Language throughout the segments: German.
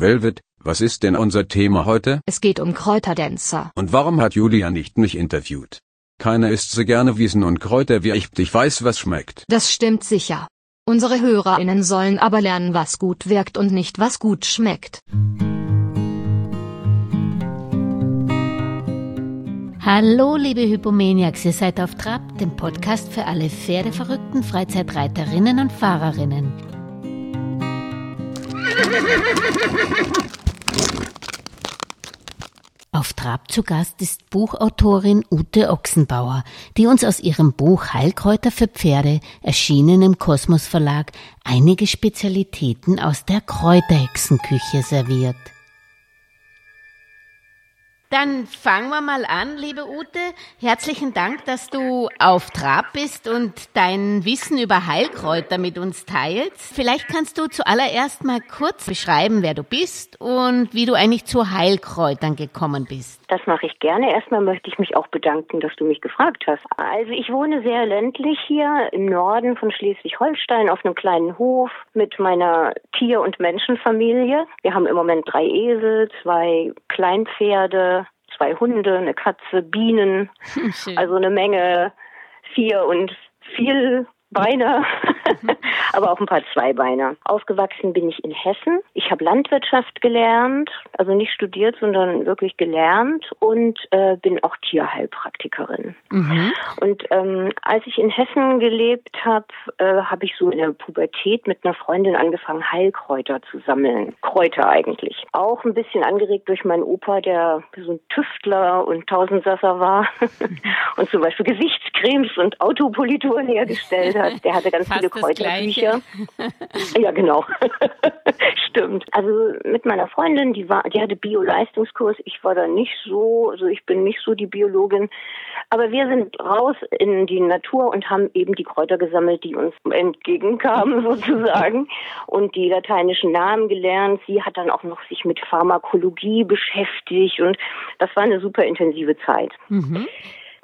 Velvet, was ist denn unser Thema heute? Es geht um Kräuterdänzer. Und warum hat Julia nicht mich interviewt? Keiner isst so gerne Wiesen und Kräuter wie ich. Ich weiß, was schmeckt. Das stimmt sicher. Unsere HörerInnen sollen aber lernen, was gut wirkt und nicht was gut schmeckt. Hallo, liebe Hypomaniacs, ihr seid auf Trab, dem Podcast für alle pferdeverrückten Freizeitreiterinnen und Fahrerinnen. Auf Trab zu Gast ist Buchautorin Ute Ochsenbauer, die uns aus ihrem Buch Heilkräuter für Pferde, erschienen im Kosmos Verlag, einige Spezialitäten aus der Kräuterhexenküche serviert. Dann fangen wir mal an, liebe Ute. Herzlichen Dank, dass du auf Trab bist und dein Wissen über Heilkräuter mit uns teilst. Vielleicht kannst du zuallererst mal kurz beschreiben, wer du bist und wie du eigentlich zu Heilkräutern gekommen bist. Das mache ich gerne. Erstmal möchte ich mich auch bedanken, dass du mich gefragt hast. Also ich wohne sehr ländlich hier im Norden von Schleswig-Holstein auf einem kleinen Hof mit meiner Tier- und Menschenfamilie. Wir haben im Moment drei Esel, zwei Kleinpferde, zwei Hunde, eine Katze, Bienen. Also eine Menge Vier- und viel Beine, aber auch ein paar Zweibeiner. Aufgewachsen bin ich in Hessen. Ich habe Landwirtschaft gelernt, also nicht studiert, sondern wirklich gelernt und äh, bin auch Tierheilpraktikerin. Mhm. Und ähm, als ich in Hessen gelebt habe, äh, habe ich so in der Pubertät mit einer Freundin angefangen, Heilkräuter zu sammeln. Kräuter eigentlich. Auch ein bisschen angeregt durch meinen Opa, der so ein Tüftler und Tausendsasser war und zum Beispiel Gesichtscremes und Autopolituren hergestellt hat. Der hatte ganz viele Kräuterbücher. Ja, genau. Stimmt. Also mit meiner Freundin, die war, die hatte Bio-Leistungskurs. Ich war da nicht so, also ich bin nicht so die Biologin. Aber wir sind raus in die Natur und haben eben die Kräuter gesammelt, die uns entgegenkamen sozusagen und die lateinischen Namen gelernt. Sie hat dann auch noch sich mit Pharmakologie beschäftigt und das war eine super intensive Zeit. Mhm.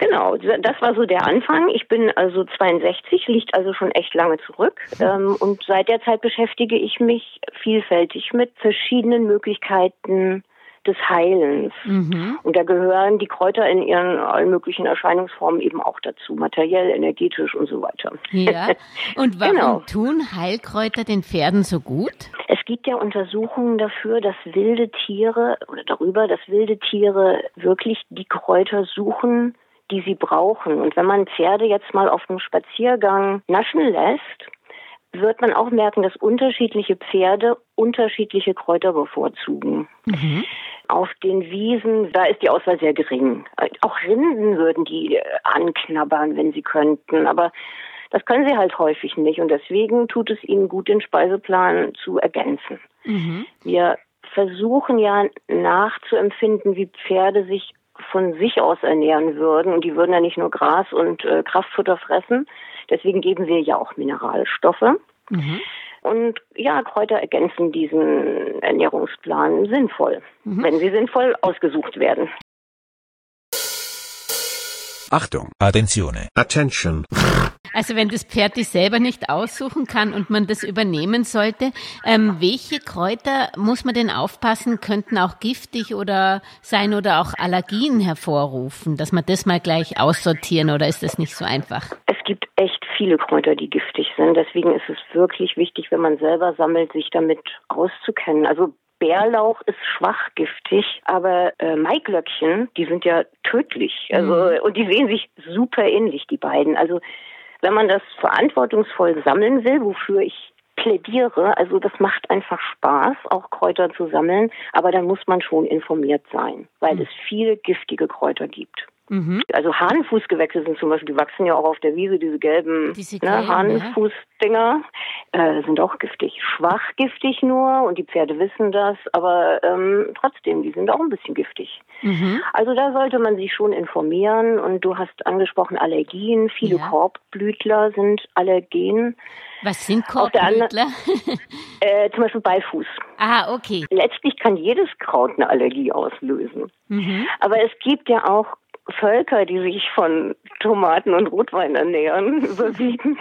Genau, das war so der Anfang. Ich bin also 62, liegt also schon echt lange zurück. Ähm, und seit der Zeit beschäftige ich mich vielfältig mit verschiedenen Möglichkeiten des Heilens. Mhm. Und da gehören die Kräuter in ihren allen möglichen Erscheinungsformen eben auch dazu, materiell, energetisch und so weiter. Ja. Und warum Genau. tun Heilkräuter den Pferden so gut? Es gibt ja Untersuchungen dafür, dass wilde Tiere oder darüber, dass wilde Tiere wirklich die Kräuter suchen, die sie brauchen. Und wenn man Pferde jetzt mal auf einem Spaziergang naschen lässt, wird man auch merken, dass unterschiedliche Pferde unterschiedliche Kräuter bevorzugen. Mhm. Auf den Wiesen, da ist die Auswahl sehr gering. Auch Rinden würden die äh, anknabbern, wenn sie könnten, aber das können sie halt häufig nicht und deswegen tut es ihnen gut, den Speiseplan zu ergänzen. Mhm. Wir versuchen ja nachzuempfinden, wie Pferde sich von sich aus ernähren würden und die würden ja nicht nur Gras und äh, Kraftfutter fressen. Deswegen geben wir ja auch Mineralstoffe. Mhm. Und ja, Kräuter ergänzen diesen Ernährungsplan sinnvoll, wenn sie sinnvoll ausgesucht werden. Achtung! Attenzione. Attention. Also wenn das Pferd die selber nicht aussuchen kann und man das übernehmen sollte, ähm, welche Kräuter muss man denn aufpassen, könnten auch giftig oder sein oder auch Allergien hervorrufen, dass man das mal gleich aussortieren oder ist das nicht so einfach? Es gibt echt viele Kräuter, die giftig sind. Deswegen ist es wirklich wichtig, wenn man selber sammelt, sich damit auszukennen. Also Bärlauch ist schwach giftig, aber äh, Maiglöckchen, die sind ja tödlich. Also und die sehen sich super ähnlich, die beiden. Also wenn man das verantwortungsvoll sammeln will, wofür ich plädiere, also das macht einfach Spaß, auch Kräuter zu sammeln, aber dann muss man schon informiert sein, weil es viele giftige Kräuter gibt. Mhm. Also Hahnenfußgewächse sind zum Beispiel, die wachsen ja auch auf der Wiese, diese gelben Diese ne, ja. Hahnenfußdinger, äh, sind auch giftig. Schwach giftig nur und die Pferde wissen das, aber ähm, trotzdem, die sind auch ein bisschen giftig. Mhm. Also da sollte man sich schon informieren und du hast angesprochen Allergien, viele Ja. Korbblütler sind allergen, Was sind Korbblütler? äh, zum Beispiel Beifuß. ah, okay. Letztlich kann jedes Kraut eine Allergie auslösen. Mhm. Aber es gibt ja auch Völker, die sich von Tomaten und Rotwein ernähren, überwiegend.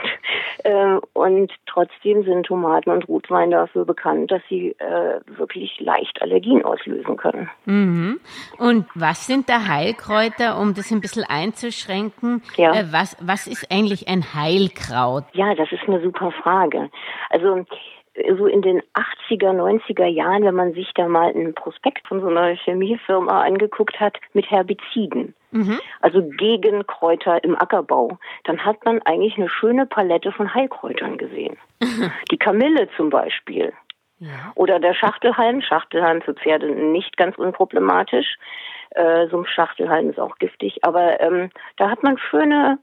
Äh, und trotzdem sind Tomaten und Rotwein dafür bekannt, dass sie äh, wirklich leicht Allergien auslösen können. Mhm. Und was sind da Heilkräuter, um das ein bisschen einzuschränken? Ja. Äh, was, was ist eigentlich ein Heilkraut? Ja, das ist eine super Frage. Also so in den 80er, 90er Jahren, wenn man sich da mal einen Prospekt von so einer Chemiefirma angeguckt hat mit Herbiziden, mhm. also gegen Kräuter im Ackerbau, dann hat man eigentlich eine schöne Palette von Heilkräutern gesehen. Die Kamille zum Beispiel. Ja. Oder der Schachtelhalm, Schachtelhalm für Pferde nicht ganz unproblematisch. Äh, so ein Schachtelhalm ist auch giftig, aber ähm, da hat man schöne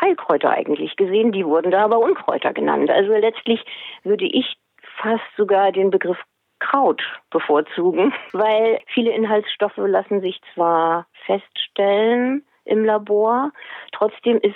Heilkräuter eigentlich gesehen, die wurden da aber Unkräuter genannt. Also letztlich würde ich fast sogar den Begriff Kraut bevorzugen, weil viele Inhaltsstoffe lassen sich zwar feststellen im Labor, trotzdem ist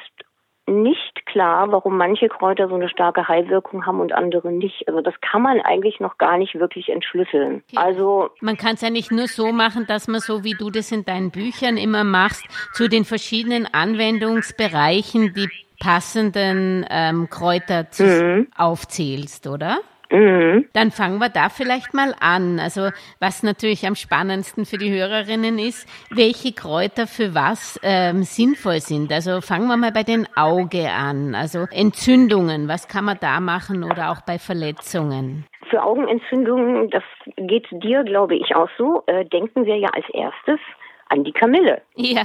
nicht klar, warum manche Kräuter so eine starke Heilwirkung haben und andere nicht. Also das kann man eigentlich noch gar nicht wirklich entschlüsseln. Also man kann es ja nicht nur so machen, dass man so wie du das in deinen Büchern immer machst, zu den verschiedenen Anwendungsbereichen die passenden ähm, Kräuter mhm. aufzählst, oder? Mhm. Dann fangen wir da vielleicht mal an. Also was natürlich am spannendsten für die Hörerinnen ist, welche Kräuter für was ähm, sinnvoll sind. Also fangen wir mal bei den Auge an. Also Entzündungen, was kann man da machen oder auch bei Verletzungen? Für Augenentzündungen, das geht dir, glaube ich, auch so, äh, denken wir ja als erstes an die Kamille. Ja.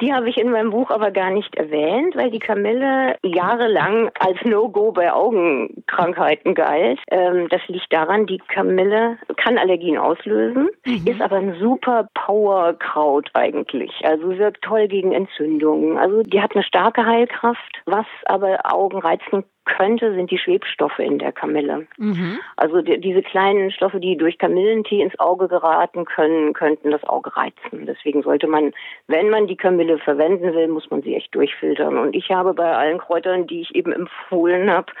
Die habe ich in meinem Buch aber gar nicht erwähnt, weil die Kamille jahrelang als No-Go bei Augenkrankheiten galt. Ähm, das liegt daran, die Kamille kann Allergien auslösen, mhm. ist aber ein super Powerkraut eigentlich. Also wirkt toll gegen Entzündungen. Also die hat eine starke Heilkraft, was aber Augen reizen könnte, sind die Schwebstoffe in der Kamille. Mhm. Also die, diese kleinen Stoffe, die durch Kamillentee ins Auge geraten können, könnten das Auge reizen. Deswegen sollte man, wenn man die Kamille verwenden will, muss man sie echt durchfiltern. Und ich habe bei allen Kräutern, die ich eben empfohlen habe,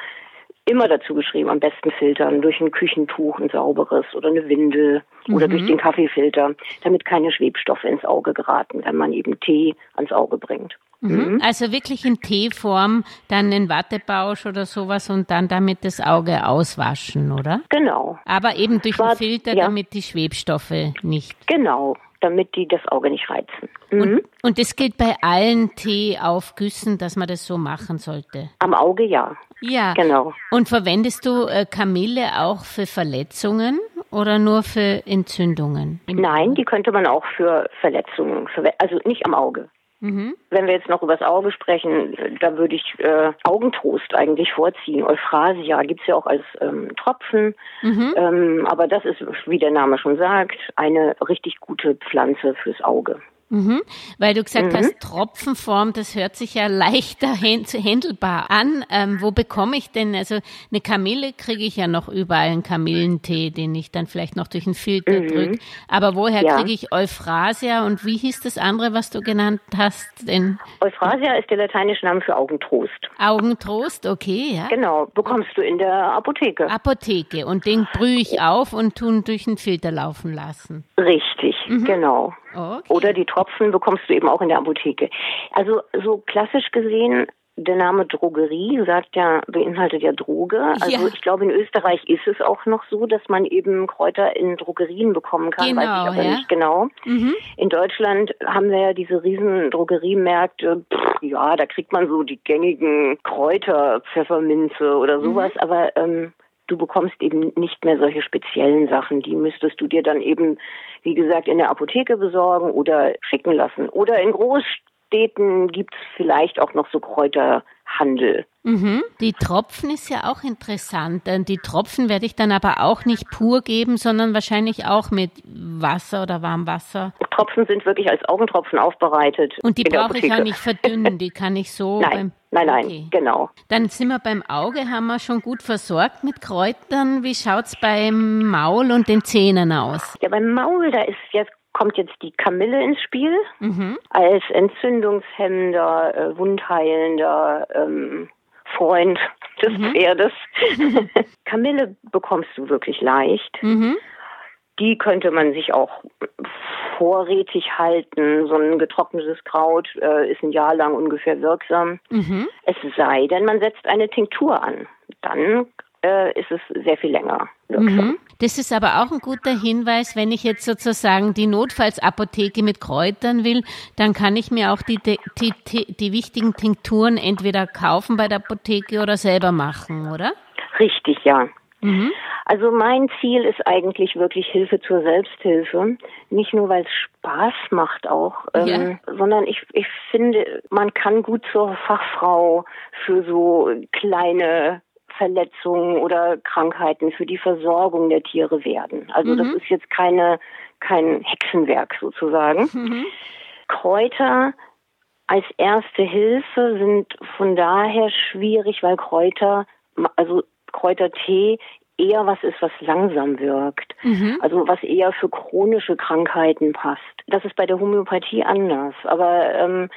immer dazu geschrieben, am besten filtern durch ein Küchentuch, ein sauberes oder eine Windel mhm. oder durch mhm. den Kaffeefilter, damit keine Schwebstoffe ins Auge geraten, wenn man eben Tee ans Auge bringt. Mhm. Also wirklich in Teeform, dann in Wattebausch oder sowas und dann damit das Auge auswaschen, oder? Genau. Aber eben durch War, den Filter, ja. damit die Schwebstoffe nicht. Genau, damit die das Auge nicht reizen. Mhm. Und, und das gilt bei allen Teeaufgüssen, dass man das so machen sollte? Am Auge ja. Ja. Genau. Und verwendest du äh, Kamille auch für Verletzungen? oder nur für Entzündungen? Nein, die könnte man auch für Verletzungen, also nicht am Auge. Mhm. Wenn wir jetzt noch über das Auge sprechen, da würde ich äh, Augentrost eigentlich vorziehen. Euphrasia gibt es ja auch als ähm, Tropfen. Mhm. Ähm, aber das ist, wie der Name schon sagt, eine richtig gute Pflanze fürs Auge. Mhm, weil du gesagt mhm. hast, Tropfenform, das hört sich ja leichter händelbar an. Ähm, wo bekomme ich denn, also eine Kamille kriege ich ja noch überall, einen Kamillentee, den ich dann vielleicht noch durch einen Filter mhm. drücke. Aber woher ja. kriege ich Euphrasia und wie hieß das andere, was du genannt hast? Denn Euphrasia ist der lateinische Name für Augentrost. Augentrost, okay, ja. Genau, bekommst du in der Apotheke. Apotheke und den brühe ich auf und tun durch einen Filter laufen lassen. Richtig, mhm. genau. Okay. Oder die Tropfen bekommst du eben auch in der Apotheke. Also so klassisch gesehen der Name Drogerie sagt ja, beinhaltet ja Droge. Also ja. ich glaube, in Österreich ist es auch noch so, dass man eben Kräuter in Drogerien bekommen kann, genau, weiß ich aber ja. nicht genau. Mhm. In Deutschland haben wir ja diese riesen Drogeriemärkte. Pff, ja, da kriegt man so die gängigen Kräuter, Pfefferminze oder sowas, mhm. aber ähm, du bekommst eben nicht mehr solche speziellen Sachen. Die müsstest du dir dann eben, wie gesagt, in der Apotheke besorgen oder schicken lassen. Oder in Großstädten gibt es vielleicht auch noch so Kräuterhandel. Mhm. Die Tropfen ist ja auch interessant. Die Tropfen werde ich dann aber auch nicht pur geben, sondern wahrscheinlich auch mit Wasser oder Warmwasser. Tropfen sind wirklich als Augentropfen aufbereitet. Und die brauche ich auch nicht verdünnen, die kann ich so Nein. Nein, nein, okay. genau. Dann sind wir beim Auge, haben wir schon gut versorgt mit Kräutern. Wie schaut es beim Maul und den Zähnen aus? Ja, beim Maul, da ist jetzt kommt jetzt die Kamille ins Spiel mhm. als entzündungshemmender, äh, wundheilender ähm, Freund des mhm. Pferdes. Kamille bekommst du wirklich leicht. Mhm. Die könnte man sich auch vorrätig halten. So ein getrocknetes Kraut äh, ist ein Jahr lang ungefähr wirksam. Mhm. Es sei denn, man setzt eine Tinktur an. Dann äh, ist es sehr viel länger. Mhm. Das ist aber auch ein guter Hinweis, wenn ich jetzt sozusagen die Notfallsapotheke mit Kräutern will, dann kann ich mir auch die, die, die, die wichtigen Tinkturen entweder kaufen bei der Apotheke oder selber machen, oder? Richtig, ja. Mhm. Also mein Ziel ist eigentlich wirklich Hilfe zur Selbsthilfe. Nicht nur, weil es Spaß macht auch, ähm, sondern ich, ich finde, man kann gut zur Fachfrau für so kleine Verletzungen oder Krankheiten für die Versorgung der Tiere werden. Also das ist jetzt keine kein Hexenwerk sozusagen. Kräuter als erste Hilfe sind von daher schwierig, weil Kräuter, also Kräutertee eher was ist, was langsam wirkt. Also was eher für chronische Krankheiten passt. Das ist bei der Homöopathie anders. Aber ähm,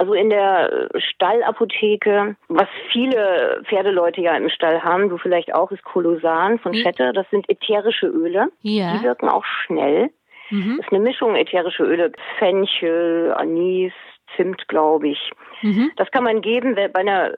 also in der Stallapotheke, was viele Pferdeleute ja im Stall haben, du vielleicht auch, ist Kolosan von Schette. Das sind ätherische Öle. Ja. Die wirken auch schnell. Mhm. Das ist eine Mischung ätherische Öle, Fenchel, Anis, Zimt, glaube ich. Mhm. Das kann man geben bei einer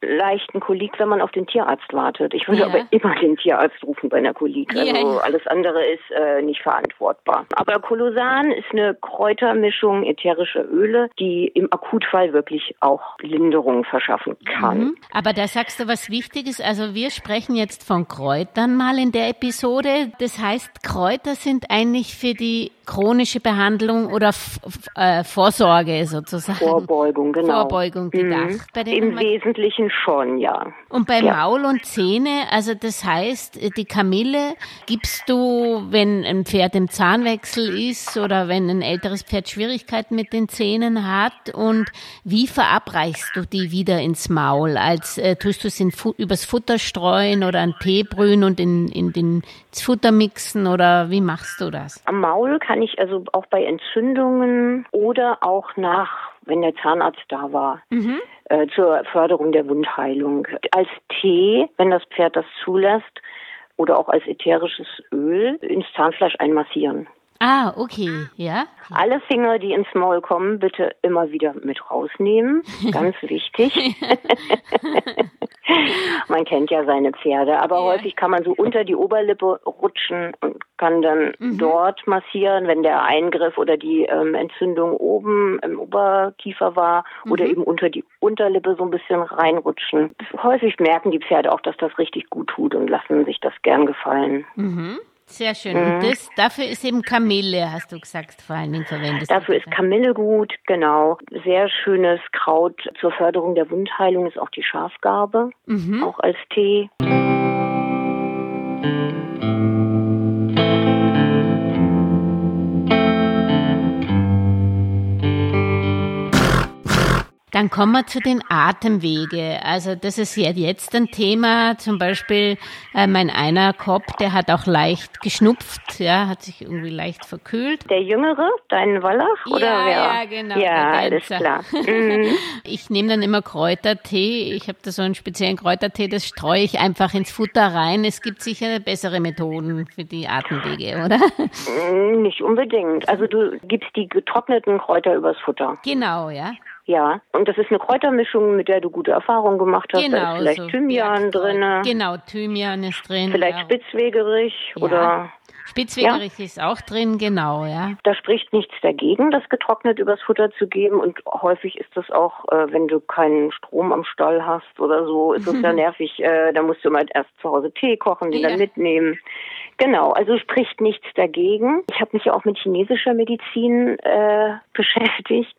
leichten Kolik, wenn man auf den Tierarzt wartet. Ich würde Ja. aber immer den Tierarzt rufen bei einer Kolik. Also ja. alles andere ist äh, nicht verantwortbar. Aber Kolosan ist eine Kräutermischung ätherischer Öle, die im Akutfall wirklich auch Linderung verschaffen kann. Mhm. Aber da sagst du was Wichtiges. Also wir sprechen jetzt von Kräutern mal in der Episode. Das heißt, Kräuter sind eigentlich für die chronische Behandlung oder F F äh, Vorsorge sozusagen. Vorbeugung, genau. Vorbeugung gedacht. Bei denen Im Wesentlichen schon, ja. Und bei Ja. Maul und Zähne, also das heißt, die Kamille gibst du, wenn ein Pferd im Zahnwechsel ist oder wenn ein älteres Pferd Schwierigkeiten mit den Zähnen hat und wie verabreichst du die wieder ins Maul? Als äh, tust du es in übers Futter streuen oder an Tee brühen und in, in den ins Futter mixen oder wie machst du das? Am Maul kann ich also auch bei Entzündungen oder auch nach, wenn der Zahnarzt da war, äh, zur Förderung der Wundheilung. Als Tee, wenn das Pferd das zulässt, oder auch als ätherisches Öl ins Zahnfleisch einmassieren. Ah, okay, ja. Alle Finger, die ins Maul kommen, bitte immer wieder mit rausnehmen. Ganz wichtig. man kennt ja seine Pferde, aber Ja. häufig kann man so unter die Oberlippe rutschen und kann dann dort massieren, wenn der Eingriff oder die ähm, Entzündung oben im Oberkiefer war oder eben unter die Unterlippe so ein bisschen reinrutschen. Häufig merken die Pferde auch, dass das richtig gut tut und lassen sich das gern gefallen. Sehr schön. Und das, dafür ist eben Kamille, hast du gesagt, vor allen Dingen verwendet. Dafür ist Kamille gut, genau. Sehr schönes Kraut zur Förderung der Wundheilung ist auch die Schafgarbe, auch als Tee. Dann kommen wir zu den Atemwege. Also das ist ja jetzt ein Thema. Zum Beispiel äh, mein einer Kopf, der hat auch leicht geschnupft, ja, hat sich irgendwie leicht verkühlt. Der Jüngere, dein Wallach? Oder ja, wer? ja, genau. Ja, alles klar. Mhm. Ich nehme dann immer Kräutertee. Ich habe da so einen speziellen Kräutertee, das streue ich einfach ins Futter rein. Es gibt sicher bessere Methoden für die Atemwege, oder? Mm, Nicht unbedingt. Also du gibst die getrockneten Kräuter übers Futter. Genau, ja. Ja. Und das ist eine Kräutermischung, mit der du gute Erfahrungen gemacht hast. da Genau. ist vielleicht so Thymian drinne. Genau, Thymian ist drin. Vielleicht ja. Spitzwegerich Ja. oder Spitzwegerich ist auch drin, genau, ja. Da spricht nichts dagegen, das getrocknet übers Futter zu geben. Und häufig ist das auch, äh, wenn du keinen Strom am Stall hast oder so, ist es ja nervig. Äh, da musst du mal erst zu Hause Tee kochen, den Ja. dann mitnehmen. Genau, also spricht nichts dagegen. Ich habe mich ja auch mit chinesischer Medizin äh, beschäftigt.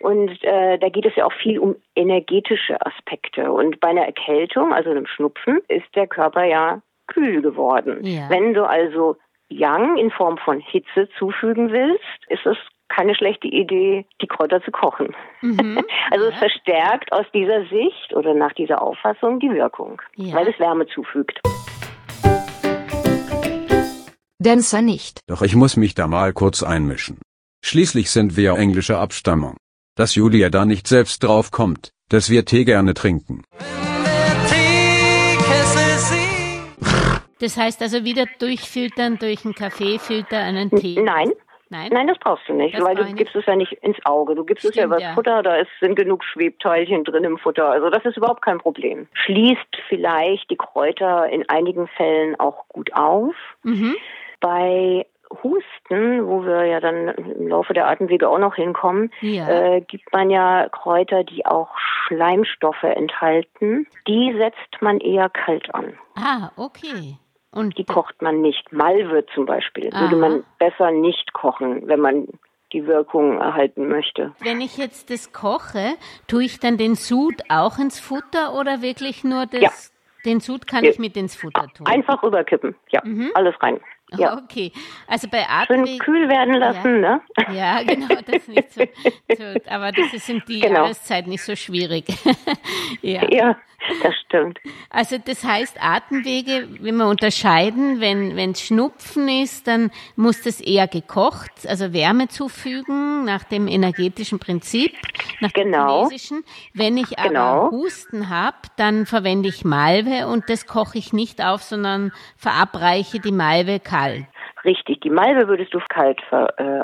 Und äh, da geht es ja auch viel um energetische Aspekte. Und bei einer Erkältung, also einem Schnupfen, ist der Körper ja kühl geworden. Ja. Wenn du also Yang in Form von Hitze zufügen willst, ist es keine schlechte Idee, die Kräuter zu kochen. also es verstärkt aus dieser Sicht oder nach dieser Auffassung die Wirkung, Ja. weil es Wärme zufügt. Dancer nicht. Doch ich muss mich da mal kurz einmischen. Schließlich sind wir ja englischer Abstammung. Dass Julia da nicht selbst drauf kommt, dass wir Tee gerne trinken. Das heißt also wieder durchfiltern durch einen Kaffeefilter einen Tee. Nein, Nein? Nein, das brauchst du nicht, Das weil du gibst es ja nicht ins Auge. Du gibst es ja Stimmt, übers ja. Futter, da ist, sind genug Schwebteilchen drin im Futter. Also das ist überhaupt kein Problem. Schließt vielleicht die Kräuter in einigen Fällen auch gut auf. Mhm. Bei Husten, wo wir ja dann im Laufe der Atemwege auch noch hinkommen, Ja. äh, gibt man ja Kräuter, die auch Schleimstoffe enthalten. Die setzt man eher kalt an. Ah, okay. Und Die kocht man nicht. Malve zum Beispiel Aha. würde man besser nicht kochen, wenn man die Wirkung erhalten möchte. wenn ich jetzt das koche, tue ich dann den Sud auch ins Futter oder wirklich nur das? Ja. Den Sud kann Ja. ich mit ins Futter tun. Einfach rüberkippen. Ja, alles rein. Ja. Okay. Also bei Schön Atemweg. kühl werden lassen, ne? Ja, genau, das ist nicht so, so aber das ist um die Genau. Jahreszeit nicht so schwierig. ja. Ja, das stimmt. Also das heißt, Atemwege, wenn wir unterscheiden, wenn wenn es Schnupfen ist, dann muss das eher gekocht, also Wärme zufügen nach dem energetischen Prinzip, nach Genau. dem chinesischen. Wenn ich aber Genau. Husten habe, dann verwende ich Malve und das koche ich nicht auf, sondern verabreiche die Malve kalt. Richtig. Die Malve würdest du kalt ver, äh.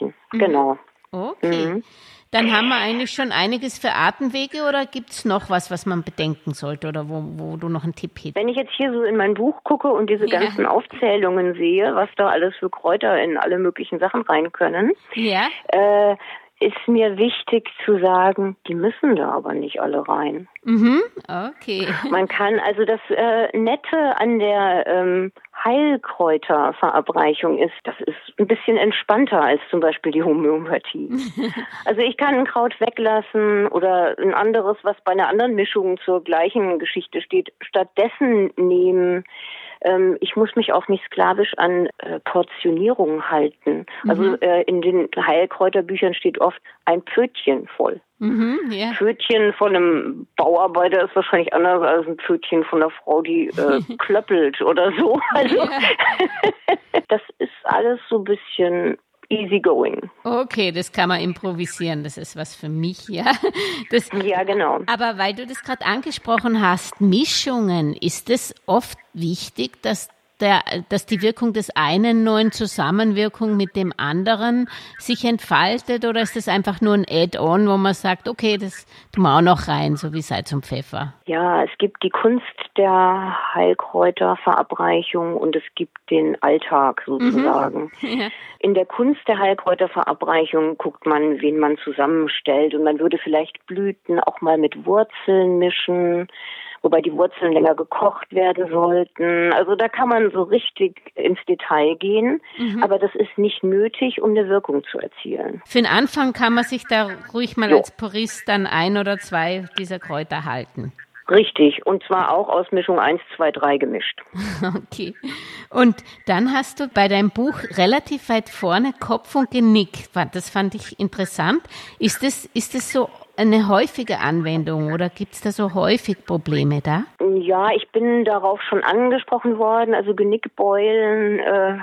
Mhm. Genau. Okay. Mhm. Dann haben wir eigentlich schon einiges für Atemwege oder gibt's noch was, was man bedenken sollte oder wo, wo du noch einen Tipp hättest? Wenn ich jetzt hier so in mein Buch gucke und diese Ja. ganzen Aufzählungen sehe, was da alles für Kräuter in alle möglichen Sachen rein können, Ja, äh, ist mir wichtig zu sagen, die müssen da aber nicht alle rein. mhm, okay. Man kann also das äh, Nette an der ähm, Heilkräuterverabreichung ist, das ist ein bisschen entspannter als zum Beispiel die Homöopathie. also ich kann ein Kraut weglassen oder ein anderes, was bei einer anderen Mischung zur gleichen Geschichte steht, stattdessen nehmen. Ähm, ich muss mich auch nicht sklavisch an äh, Portionierung halten. Also äh, in den Heilkräuterbüchern steht oft ein Pfötchen voll. Mhm, ja. Pfötchen von einem Bauarbeiter ist wahrscheinlich anders als ein Pfötchen von einer Frau, die äh, klöppelt oder so. Also das ist alles so ein bisschen easy going. Okay, das kann man improvisieren. Das ist was für mich, ja. Das, Ja, genau. aber weil du das gerade angesprochen hast, Mischungen, ist es oft wichtig, dass der, dass die Wirkung des einen nur in Zusammenwirkung mit dem anderen sich entfaltet oder ist das einfach nur ein Add-on, wo man sagt, okay, das tun wir auch noch rein, so wie Salz und Pfeffer? Ja, es gibt die Kunst der Heilkräuterverabreichung und es gibt den Alltag sozusagen. Ja. In der Kunst der Heilkräuterverabreichung guckt man, wen man zusammenstellt und man würde vielleicht Blüten auch mal mit Wurzeln mischen, wobei die Wurzeln länger gekocht werden sollten. Also da kann man so richtig ins Detail gehen, aber das ist nicht nötig, um eine Wirkung zu erzielen. Für den Anfang kann man sich da ruhig mal Jo. als Purist dann ein oder zwei dieser Kräuter halten. Richtig, und zwar auch aus Mischung 1, 2, 3 gemischt. Okay. Und dann hast du bei deinem Buch relativ weit vorne Kopf und Genick. Das fand ich interessant. Ist das, ist das so eine häufige Anwendung oder gibt es da so häufig Probleme da? Ja, ich bin darauf schon angesprochen worden. Also Genickbeulen, äh,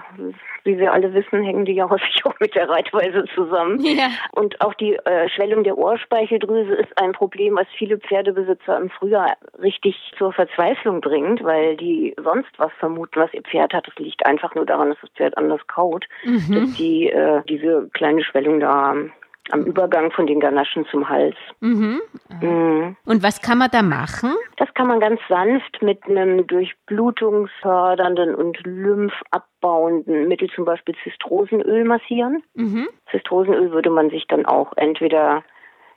wie wir alle wissen, hängen die ja häufig auch mit der Reitweise zusammen. Ja. Und auch die äh, Schwellung der Ohrspeicheldrüse ist ein Problem, was viele Pferdebesitzer im Frühjahr richtig zur Verzweiflung bringt, weil die sonst was vermuten, was ihr Pferd hat. Das liegt einfach nur daran, dass das Pferd anders kaut, dass die äh, diese kleine Schwellung da haben. Am Übergang von den Ganaschen zum Hals. Mhm. Mhm. Und was kann man da machen? Das kann man ganz sanft mit einem durchblutungsfördernden und lymphabbauenden Mittel, zum Beispiel Zistrosenöl, massieren. Mhm. Zistrosenöl würde man sich dann auch entweder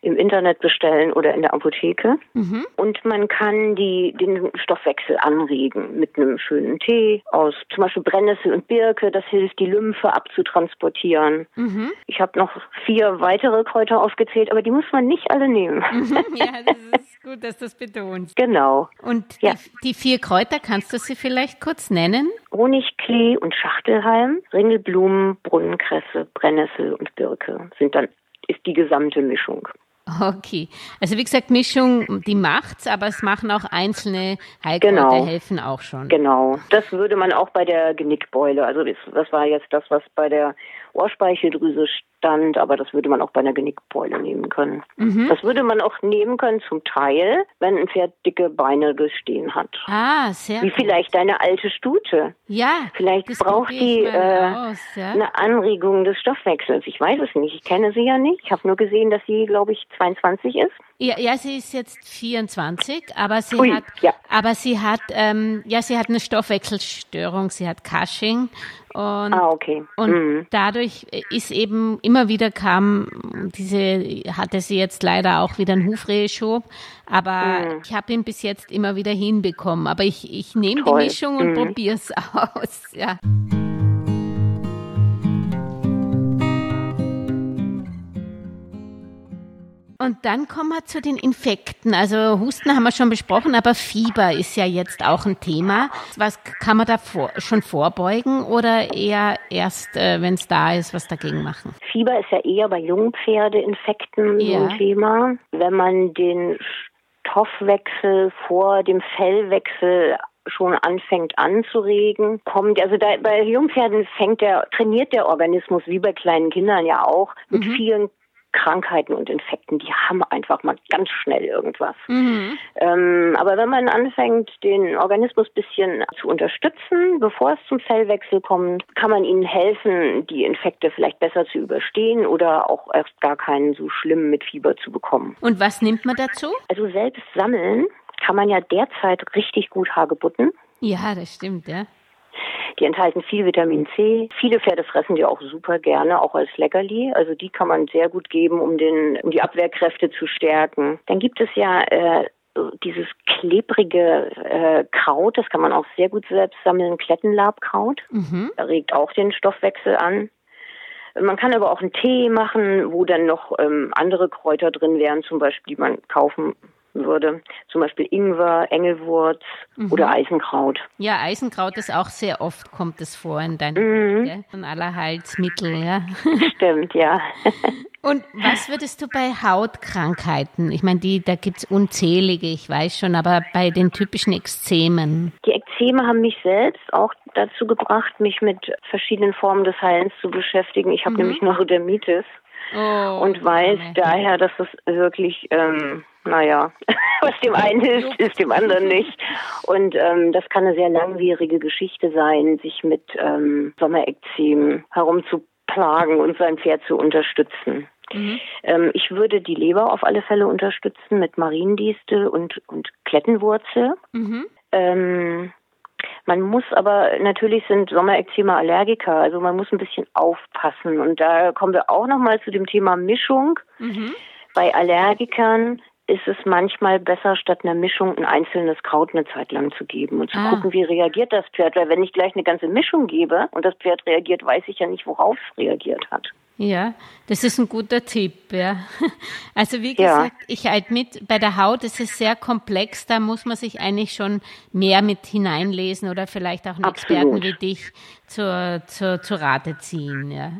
im Internet bestellen oder in der Apotheke. Mhm. Und man kann die, den Stoffwechsel anregen mit einem schönen Tee aus zum Beispiel Brennnessel und Birke. Das hilft, die Lymphe abzutransportieren. Mhm. Ich habe noch vier weitere Kräuter aufgezählt, aber die muss man nicht alle nehmen. ja, das ist gut, dass du das betonst. genau. Und Ja. die, die vier Kräuter, kannst du sie vielleicht kurz nennen? Honigklee und Schachtelhalm, Ringelblumen, Brunnenkresse, Brennnessel und Birke sind dann ist die gesamte Mischung. Okay. Also wie gesagt, Mischung, die macht's, aber es machen auch einzelne Heilkräuter Genau. helfen auch schon. Genau. Das würde man auch bei der Genickbeule, also das, das war jetzt das, was bei der Ohrspeicheldrüse stand, aber das würde man auch bei einer Genickbeule nehmen können. Mhm. Das würde man auch nehmen können zum Teil, wenn ein Pferd dicke Beine gestehen hat. Ah, sehr Wie gut. vielleicht deine alte Stute. Ja, Vielleicht braucht die äh, aus, ja. eine Anregung des Stoffwechsels. Ich weiß es nicht. Ich kenne sie ja nicht. Ich habe nur gesehen, dass sie, glaube ich, 22 ist. Ja, ja, sie ist jetzt 24, aber sie Ui, hat, ja. aber sie hat, ähm, ja, sie hat eine Stoffwechselstörung, sie hat Cushing und Ah, okay. und Mhm. dadurch ist eben immer wieder kam diese, hatte sie jetzt leider auch wieder einen Hufreheschub, aber ich habe ihn bis jetzt immer wieder hinbekommen. Aber ich, ich nehme die. Mischung und Mhm. probier's aus. Ja. Und dann kommen wir zu den Infekten. Also Husten haben wir schon besprochen, aber Fieber ist ja jetzt auch ein Thema. Was kann man da vor, schon vorbeugen oder eher erst, äh, wenn es da ist, was dagegen machen? Fieber ist ja eher bei Jungpferdeinfekten Ja. ein Thema. Wenn man den Stoffwechsel vor dem Fellwechsel schon anfängt anzuregen, kommt, also da, bei Jungpferden fängt der, trainiert der Organismus, wie bei kleinen Kindern ja auch, mit vielen Krankheiten und Infekten. Die haben einfach mal ganz schnell irgendwas. Mhm. Ähm, aber wenn man anfängt, den Organismus ein bisschen zu unterstützen, bevor es zum Zellwechsel kommt, kann man ihnen helfen, die Infekte vielleicht besser zu überstehen oder auch erst gar keinen so schlimmen mit Fieber zu bekommen. Und was nimmt man dazu? Also selbst sammeln kann man ja derzeit richtig gut Hagebutten. Ja, das stimmt, ja. Die enthalten viel Vitamin C. Viele Pferde fressen die auch super gerne, auch als Leckerli. Also die kann man sehr gut geben, um, den, um die Abwehrkräfte zu stärken. Dann gibt es ja äh, dieses klebrige äh, Kraut, das kann man auch sehr gut selbst sammeln, Klettenlabkraut. Mhm. Regt auch den Stoffwechsel an. Man kann aber auch einen Tee machen, wo dann noch ähm, andere Kräuter drin wären, zum Beispiel, die man kaufen würde. Zum Beispiel Ingwer, Engelwurz oder Eisenkraut. Ja, Eisenkraut ist auch sehr oft, kommt es vor in deinen Mhm. aller Heilsmittel, ja. Stimmt, ja. Und was würdest du bei Hautkrankheiten? Ich meine, die, da gibt's unzählige, ich weiß schon, aber bei den typischen Ekzemen. Die Ekzeme haben mich selbst auch dazu gebracht, mich mit verschiedenen Formen des Heilens zu beschäftigen. Ich habe nämlich Neurodermitis Oh, und weiß Arme. daher, dass es wirklich, ähm, naja, was dem einen hilft, hilft dem anderen nicht. Und ähm, das kann eine sehr langwierige Geschichte sein, sich mit ähm, Sommerekzem herumzuplagen und sein Pferd zu unterstützen. Ähm, ich würde die Leber auf alle Fälle unterstützen mit Mariendistel und, und Klettenwurzel. Mhm. Ähm, man muss aber, natürlich sind Sommerekzeme Allergiker, also man muss ein bisschen aufpassen. Und da kommen wir auch nochmal zu dem Thema Mischung. Mhm. Bei Allergikern ist es manchmal besser, statt einer Mischung ein einzelnes Kraut eine Zeit lang zu geben und zu Ah. gucken, wie reagiert das Pferd. Weil wenn ich gleich eine ganze Mischung gebe und das Pferd reagiert, weiß ich ja nicht, worauf es reagiert hat. Ja, das ist ein guter Tipp, ja. Also wie Ja. gesagt, ich halt mit, bei der Haut ist es sehr komplex, da muss man sich eigentlich schon mehr mit hineinlesen oder vielleicht auch einen Absolut. Experten wie dich zur, zur, zur Rate ziehen, ja.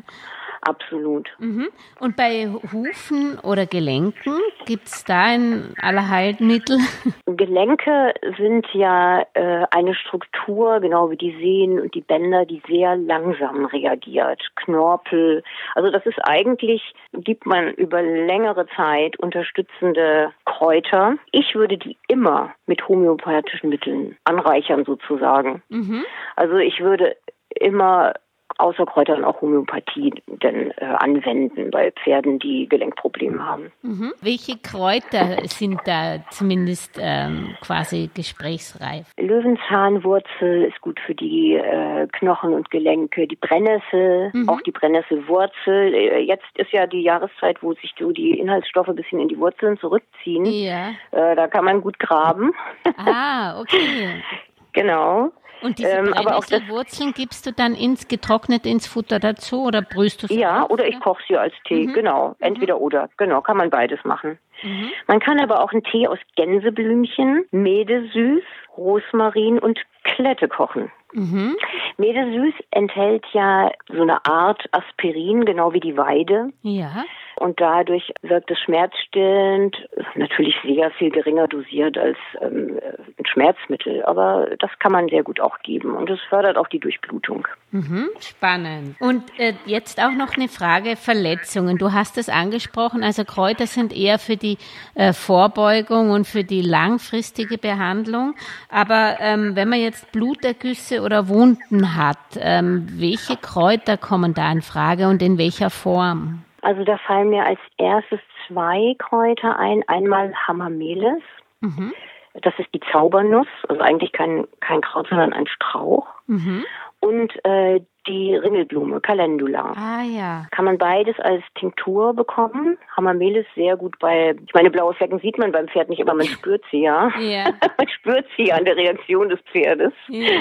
Absolut. Mhm. Und bei Hufen oder Gelenken gibt's da ein Allerheilmittel? Gelenke sind ja äh, eine Struktur, genau wie die Sehnen und die Bänder, die sehr langsam reagiert. Knorpel. Also das ist eigentlich, gibt man über längere Zeit unterstützende Kräuter. Ich würde die immer mit homöopathischen Mitteln anreichern sozusagen. Mhm. Also ich würde immer außer Kräutern auch Homöopathie denn äh, anwenden bei Pferden, die Gelenkprobleme haben. Mhm. Welche Kräuter sind da zumindest ähm, quasi gesprächsreif? Löwenzahnwurzel ist gut für die äh, Knochen und Gelenke. Die Brennnessel, Mhm. auch die Brennnesselwurzel. Äh, Jetzt ist ja die Jahreszeit, wo sich so die Inhaltsstoffe ein bisschen in die Wurzeln zurückziehen. Ja. Äh, da kann man gut graben. Ah, okay. genau. Und diese Ähm, aber auch das- Brennnesselwurzeln gibst du dann ins getrocknet ins Futter dazu oder brühst du es Ja, auf, oder ich koche sie als Tee. Mhm. Genau. Entweder oder. Genau, kann man beides machen. Mhm. Man kann aber auch einen Tee aus Gänseblümchen, Medesüß, Rosmarin und Klette kochen. Mhm. Medesüß enthält ja so eine Art Aspirin, genau wie die Weide. Ja. Und dadurch wirkt es schmerzstillend, natürlich sehr viel geringer dosiert als ähm, ein Schmerzmittel, aber das kann man sehr gut auch geben und es fördert auch die Durchblutung. Mhm, spannend. Und äh, jetzt auch noch eine Frage Verletzungen. Du hast es angesprochen, also Kräuter sind eher für die äh, Vorbeugung und für die langfristige Behandlung. Aber ähm, wenn man jetzt Blutergüsse oder Wunden hat, ähm, welche Kräuter kommen da in Frage und in welcher Form? Also da fallen mir als erstes zwei Kräuter ein. Einmal Hamamelis. Mhm. Das ist die Zaubernuss, also eigentlich kein, kein Kraut, sondern ein Strauch. Mhm. Und äh, die Ringelblume, Calendula. Ah ja. Kann man beides als Tinktur bekommen. Hammermehl sehr gut bei, ich meine, blaue Flecken sieht man beim Pferd nicht, aber man spürt sie ja. ja. man spürt sie an der Reaktion des Pferdes. Ja.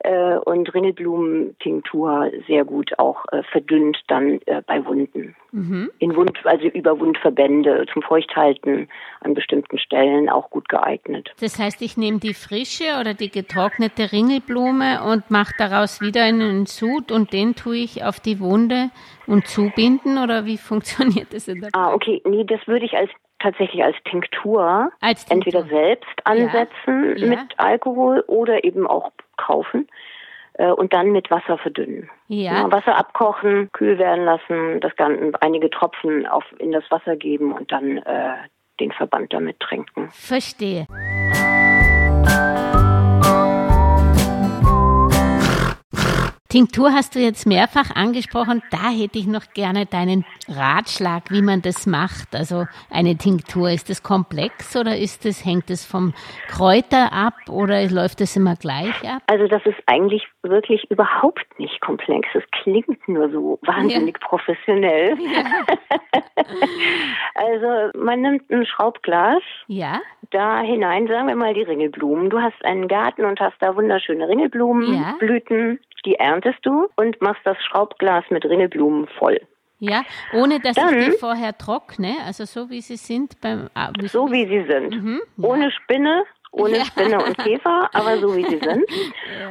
Äh, und Ringelblumentinktur sehr gut auch äh, verdünnt dann äh, bei Wunden. Mhm. In Wund, also über Wundverbände zum Feuchthalten an bestimmten Stellen auch gut geeignet. Das heißt, ich nehme die frische oder die getrocknete Ringelblume und mache daraus daraus wieder einen Sud und den tue ich auf die Wunde und zubinden oder wie funktioniert das in der Ah, okay. Nee, das würde ich als tatsächlich als Tinktur, als Tinktur. entweder selbst ansetzen ja. Ja. mit Alkohol oder eben auch kaufen äh, und dann mit Wasser verdünnen. Ja. ja. Wasser abkochen, kühl werden lassen, das Ganze einige Tropfen auf in das Wasser geben und dann äh, den Verband damit trinken. Verstehe. Tinktur hast du jetzt mehrfach angesprochen. Da hätte ich noch gerne deinen Ratschlag, wie man das macht. Also eine Tinktur, ist das komplex oder ist das, hängt es vom Kräuter ab oder läuft das immer gleich ab? Also das ist eigentlich wirklich überhaupt nicht komplex. Es klingt nur so wahnsinnig ja. professionell. Ja. also man nimmt ein Schraubglas. Ja. Da hinein, sagen wir mal, die Ringelblumen. Du hast einen Garten und hast da wunderschöne Ringelblumen, ja. Blüten die erntest du und machst das Schraubglas mit Ringelblumen voll. Ja, ohne dass Dann, ich die vorher trockne, also so wie sie sind beim ah, So wie sie sind. Mhm. Ohne Spinne, ohne. Spinne und Käfer, aber so wie sie sind.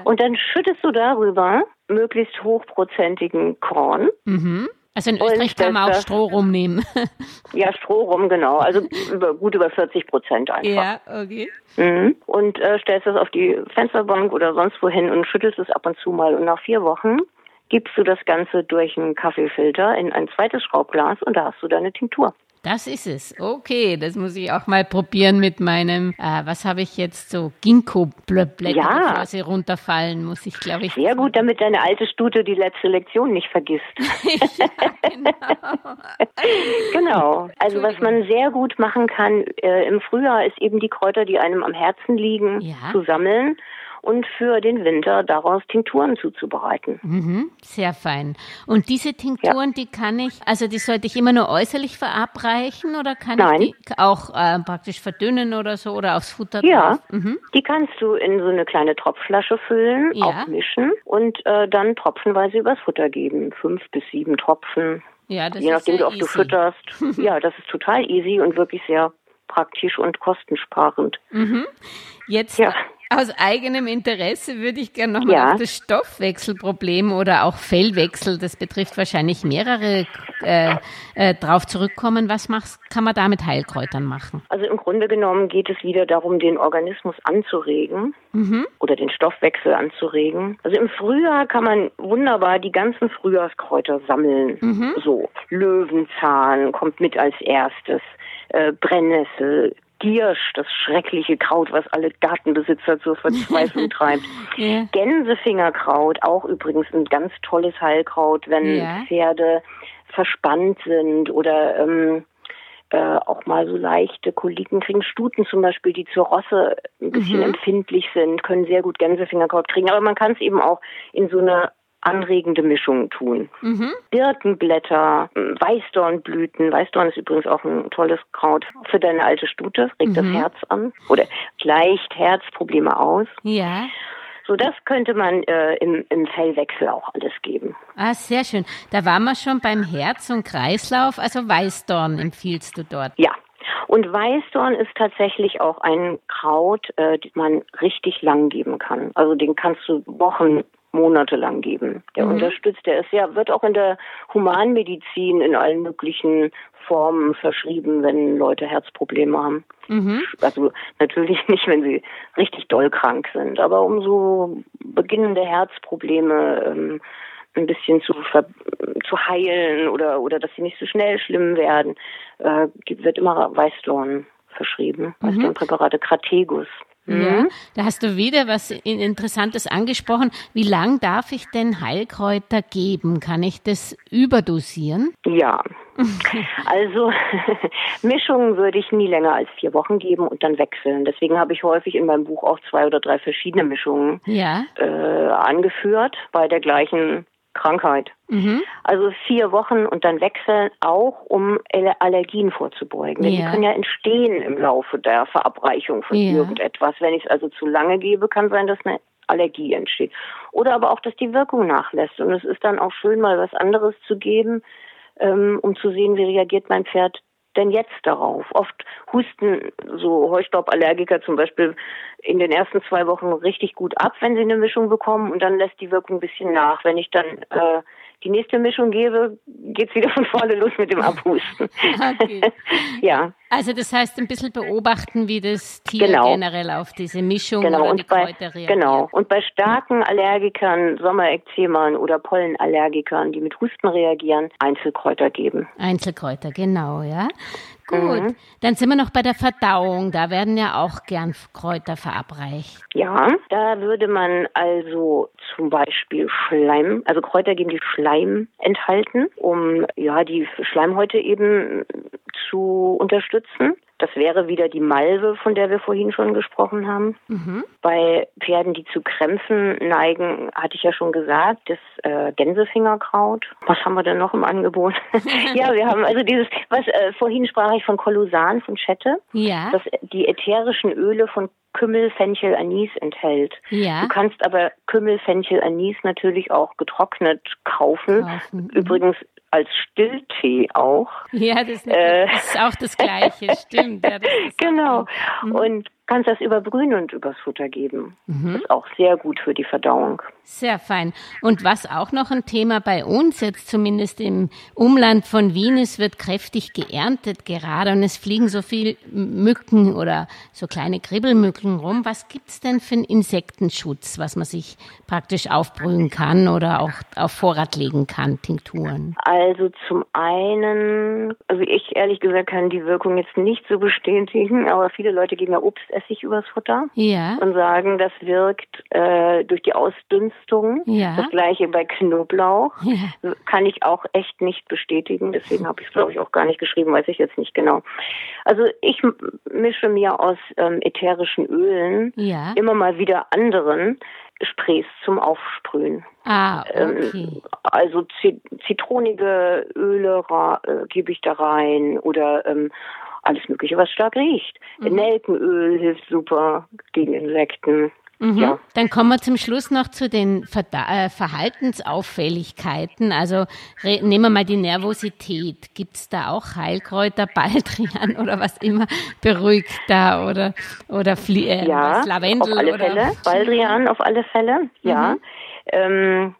Und dann schüttest du darüber möglichst hochprozentigen Korn. Mhm. Also in Österreich kann man auch Stroh rumnehmen. ja, Stroh rum, genau. Also über, gut über 40 Prozent einfach. Ja, okay. Mhm. Und äh, stellst das auf die Fensterbank oder sonst wohin und schüttelst es ab und zu mal. Und nach vier Wochen gibst du das Ganze durch einen Kaffeefilter in ein zweites Schraubglas und da hast du deine Tinktur. Das ist es. Okay, das muss ich auch mal probieren mit meinem, äh, was habe ich jetzt so, Ginkgo-Blätter, ja. bevor sie runterfallen, muss ich, glaube ich. Sehr gut, damit deine alte Stute die letzte Lektion nicht vergisst. ja, genau. genau. Also was man sehr gut machen kann äh, im Frühjahr ist eben die Kräuter, die einem am Herzen liegen, ja. zu sammeln und für den Winter daraus Tinkturen zuzubereiten. Mhm, sehr fein. Und diese Tinkturen, ja. die kann ich, also die sollte ich immer nur äußerlich verabreichen oder kann Nein. ich die auch äh, praktisch verdünnen oder so oder aufs Futter Ja, mhm. die kannst du in so eine kleine Tropfflasche füllen, ja. auch mischen und äh, dann tropfenweise übers Futter geben. Fünf bis sieben Tropfen. Ja, das Je nachdem, ist du, ob easy. du fütterst. ja, das ist total easy und wirklich sehr praktisch und kostensparend. Mhm. Jetzt ja. Aus eigenem Interesse würde ich gerne nochmal ja. auf das Stoffwechselproblem oder auch Fellwechsel, das betrifft wahrscheinlich mehrere, äh, äh, drauf zurückkommen. Was machst, kann man da mit Heilkräutern machen? Also im Grunde genommen geht es wieder darum, den Organismus anzuregen mhm. oder den Stoffwechsel anzuregen. Also im Frühjahr kann man wunderbar die ganzen Frühjahrskräuter sammeln. Mhm. So Löwenzahn kommt mit als erstes, äh, Brennnessel, Giersch, das schreckliche Kraut, was alle Gartenbesitzer zur Verzweiflung treibt. ja. Gänsefingerkraut, auch übrigens ein ganz tolles Heilkraut, wenn ja. Pferde verspannt sind oder ähm, äh, auch mal so leichte Koliken kriegen. Stuten zum Beispiel, die zur Rosse ein bisschen mhm. empfindlich sind, können sehr gut Gänsefingerkraut kriegen. Aber man kann es eben auch in so eine anregende Mischungen tun. Mhm. Birkenblätter, Weißdornblüten. Weißdorn ist übrigens auch ein tolles Kraut für deine alte Stute, regt mhm. das Herz an oder gleicht Herzprobleme aus. Ja. So, das könnte man äh, im, im Fellwechsel auch alles geben. Ah, sehr schön. Da waren wir schon beim Herz und Kreislauf. Also Weißdorn empfiehlst du dort? Ja, und Weißdorn ist tatsächlich auch ein Kraut, äh, den man richtig lang geben kann. Also den kannst du Wochen monatelang geben. Der mhm. unterstützt, der ist ja, wird auch in der Humanmedizin in allen möglichen Formen verschrieben, wenn Leute Herzprobleme haben. Mhm. Also natürlich nicht, wenn sie richtig doll krank sind, aber um so beginnende Herzprobleme ähm, ein bisschen zu, zu heilen oder, oder dass sie nicht so schnell schlimm werden, äh, wird immer Weißdorn verschrieben. Mhm. Weißdornpräparate, Krategus. Ja, mhm. da hast du wieder was Interessantes angesprochen. Wie lang darf ich denn Heilkräuter geben? Kann ich das überdosieren? Ja. Also Mischungen würde ich nie länger als vier Wochen geben und dann wechseln. Deswegen habe ich häufig in meinem Buch auch zwei oder drei verschiedene Mischungen ja. äh, angeführt bei der gleichen Krankheit. Mhm. Also vier Wochen und dann wechseln, auch um Allergien vorzubeugen. Ja. Die können ja entstehen im Laufe der Verabreichung von ja. irgendetwas. Wenn ich es also zu lange gebe, kann sein, dass eine Allergie entsteht. Oder aber auch, dass die Wirkung nachlässt. Und es ist dann auch schön, mal was anderes zu geben, ähm, um zu sehen, wie reagiert mein Pferd denn jetzt darauf? Oft husten so Heustauballergiker zum Beispiel in den ersten zwei Wochen richtig gut ab, wenn sie eine Mischung bekommen und dann lässt die Wirkung ein bisschen nach. Wenn ich dann äh, die nächste Mischung gebe, geht's wieder von vorne los mit dem Abhusten. Okay. ja. Also das heißt ein bisschen beobachten, wie das Tier genau. generell auf diese Mischung genau. oder und die bei, Kräuter reagiert. Genau. Und bei starken Allergikern, Sommerekzemen oder Pollenallergikern, die mit Husten reagieren, Einzelkräuter geben. Einzelkräuter, genau, ja. Gut, mhm. dann sind wir noch bei der Verdauung. Da werden ja auch gern Kräuter verabreicht. Ja, da würde man also zum Beispiel Schleim, also Kräuter geben, die Schleim enthalten, um ja die Schleimhäute eben zu unterstützen. Das wäre wieder die Malve, von der wir vorhin schon gesprochen haben. Mhm. Bei Pferden, die zu Krämpfen neigen, hatte ich ja schon gesagt, das äh, Gänsefingerkraut. Was haben wir denn noch im Angebot? ja, wir haben also dieses, was äh, vorhin sprach ich von Kolosan, von Schette. Ja. Das die ätherischen Öle von Kümmel, Fenchel, Anis enthält. Ja. Du kannst aber Kümmel, Fenchel, Anis natürlich auch getrocknet kaufen. kaufen. Mhm. Übrigens als Stilltee auch. Ja, das ist, äh, das ist auch das Gleiche, stimmt. Ja, genau. Mhm. Und kannst das über Brühen und übers Futter geben. Mhm. Das ist auch sehr gut für die Verdauung. Sehr fein. Und was auch noch ein Thema bei uns, jetzt zumindest im Umland von Wien ist, wird kräftig geerntet gerade und es fliegen so viel Mücken oder so kleine Kribbelmücken rum. Was gibt's denn für einen Insektenschutz, was man sich praktisch aufbrühen kann oder auch auf Vorrat legen kann, Tinkturen? Also zum einen, also ich ehrlich gesagt kann die Wirkung jetzt nicht so bestätigen, aber viele Leute geben ja Obst Essig übers Futter ja. und sagen, das wirkt äh, durch die Ausdünstung. Ja. Das gleiche bei Knoblauch. Ja. Kann ich auch echt nicht bestätigen. Deswegen habe ich es, glaube ich, auch gar nicht geschrieben, weiß ich jetzt nicht genau. Also ich mische mir aus ähm, ätherischen Ölen ja. immer mal wieder anderen Sprays zum Aufsprühen. Ah, ähm, okay. Ähm, also zitronige Öle äh, gebe ich da rein oder ähm, alles Mögliche, was stark riecht. Mhm. Nelkenöl hilft super gegen Insekten. Mhm. Ja. Dann kommen wir zum Schluss noch zu den Ver äh, Verhaltensauffälligkeiten. Also nehmen wir mal die Nervosität. Gibt es da auch Heilkräuter, Baldrian oder was immer beruhigt da oder oder Flie äh, ja, Lavendel auf alle oder Fälle. Baldrian auf alle Fälle, ja. Mhm. Ähm,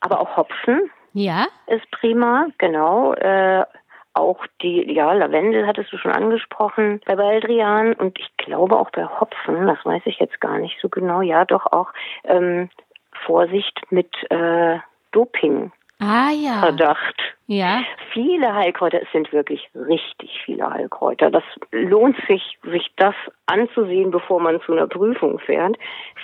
aber auch Hopfen. Ja. Ist prima, genau. Äh, auch die, ja, Lavendel hattest du schon angesprochen bei Baldrian und ich glaube auch bei Hopfen, das weiß ich jetzt gar nicht so genau, ja, doch auch ähm, Vorsicht mit äh, Doping. Ah ja. Verdacht. Ja. Viele Heilkräuter, es sind wirklich richtig viele Heilkräuter. Das lohnt sich, sich das anzusehen, bevor man zu einer Prüfung fährt.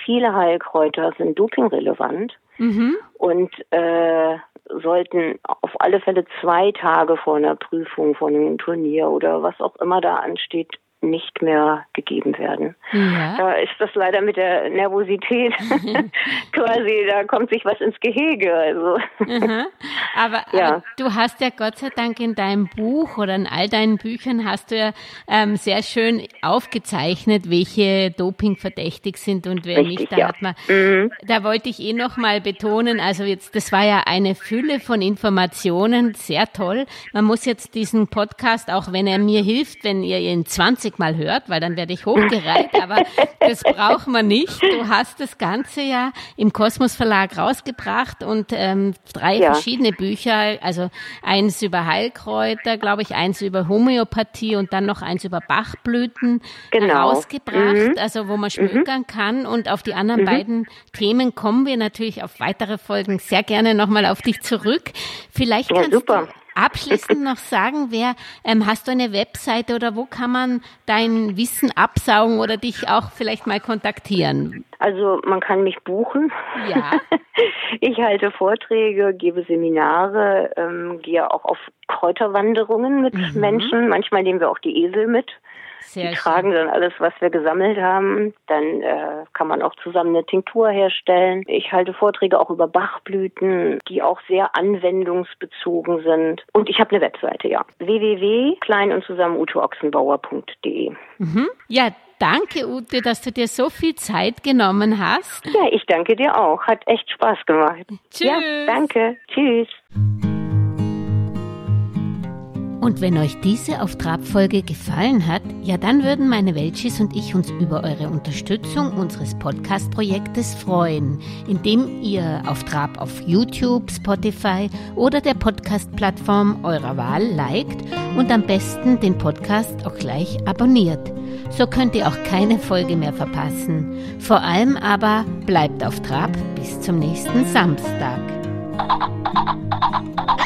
Viele Heilkräuter sind dopingrelevant. Mhm. Und äh, sollten auf alle Fälle zwei Tage vor einer Prüfung, vor einem Turnier oder was auch immer da ansteht, nicht mehr gegeben werden. Ja. Da ist das leider mit der Nervosität quasi, da kommt sich was ins Gehege. Also. aber, ja. aber, du hast ja Gott sei Dank in deinem Buch oder in all deinen Büchern hast du ja ähm, sehr schön aufgezeichnet, welche Doping verdächtig sind und wer Richtig, nicht. Da ja. hat man, mhm. da wollte ich eh noch mal betonen, also jetzt, das war ja eine Fülle von Informationen, sehr toll. Man muss jetzt diesen Podcast, auch wenn er mir hilft, wenn ihr ihn 20 20 Mal hört, weil dann werde ich hochgereiht, aber das braucht man nicht. Du hast das Ganze ja im Kosmos Verlag rausgebracht und ähm, drei ja. verschiedene Bücher, also eins über Heilkräuter, glaube ich, eins über Homöopathie und dann noch eins über Bachblüten genau. rausgebracht, mhm. also wo man schmökern mhm. kann. Und auf die anderen mhm. beiden Themen kommen wir natürlich auf weitere Folgen sehr gerne nochmal auf dich zurück. Vielleicht ja, kannst super. du abschließend noch sagen, wer ähm, hast du eine Webseite oder wo kann man dein Wissen absaugen oder dich auch vielleicht mal kontaktieren? Also man kann mich buchen. Ja. Ich halte Vorträge, gebe Seminare, ähm, gehe auch auf Kräuterwanderungen mit mhm. Menschen. Manchmal nehmen wir auch die Esel mit. Sehr die tragen dann alles, was wir gesammelt haben. Dann äh, kann man auch zusammen eine Tinktur herstellen. Ich halte Vorträge auch über Bachblüten, die auch sehr anwendungsbezogen sind. Und ich habe eine Webseite, ja. www.klein und zusammen uteochsenbauer.de. Mhm. Ja, Danke, Ute, dass du dir so viel Zeit genommen hast. Ja, ich danke dir auch. Hat echt Spaß gemacht. Tschüss. Ja, danke. Tschüss. Und wenn euch diese Auf Trab-Folge gefallen hat, ja dann würden meine Welchis und ich uns über eure Unterstützung unseres Podcast-Projektes freuen, indem ihr Auf Trab auf YouTube, Spotify oder der Podcast-Plattform eurer Wahl liked und am besten den Podcast auch gleich abonniert. So könnt ihr auch keine Folge mehr verpassen. Vor allem aber bleibt auf Trab bis zum nächsten Samstag.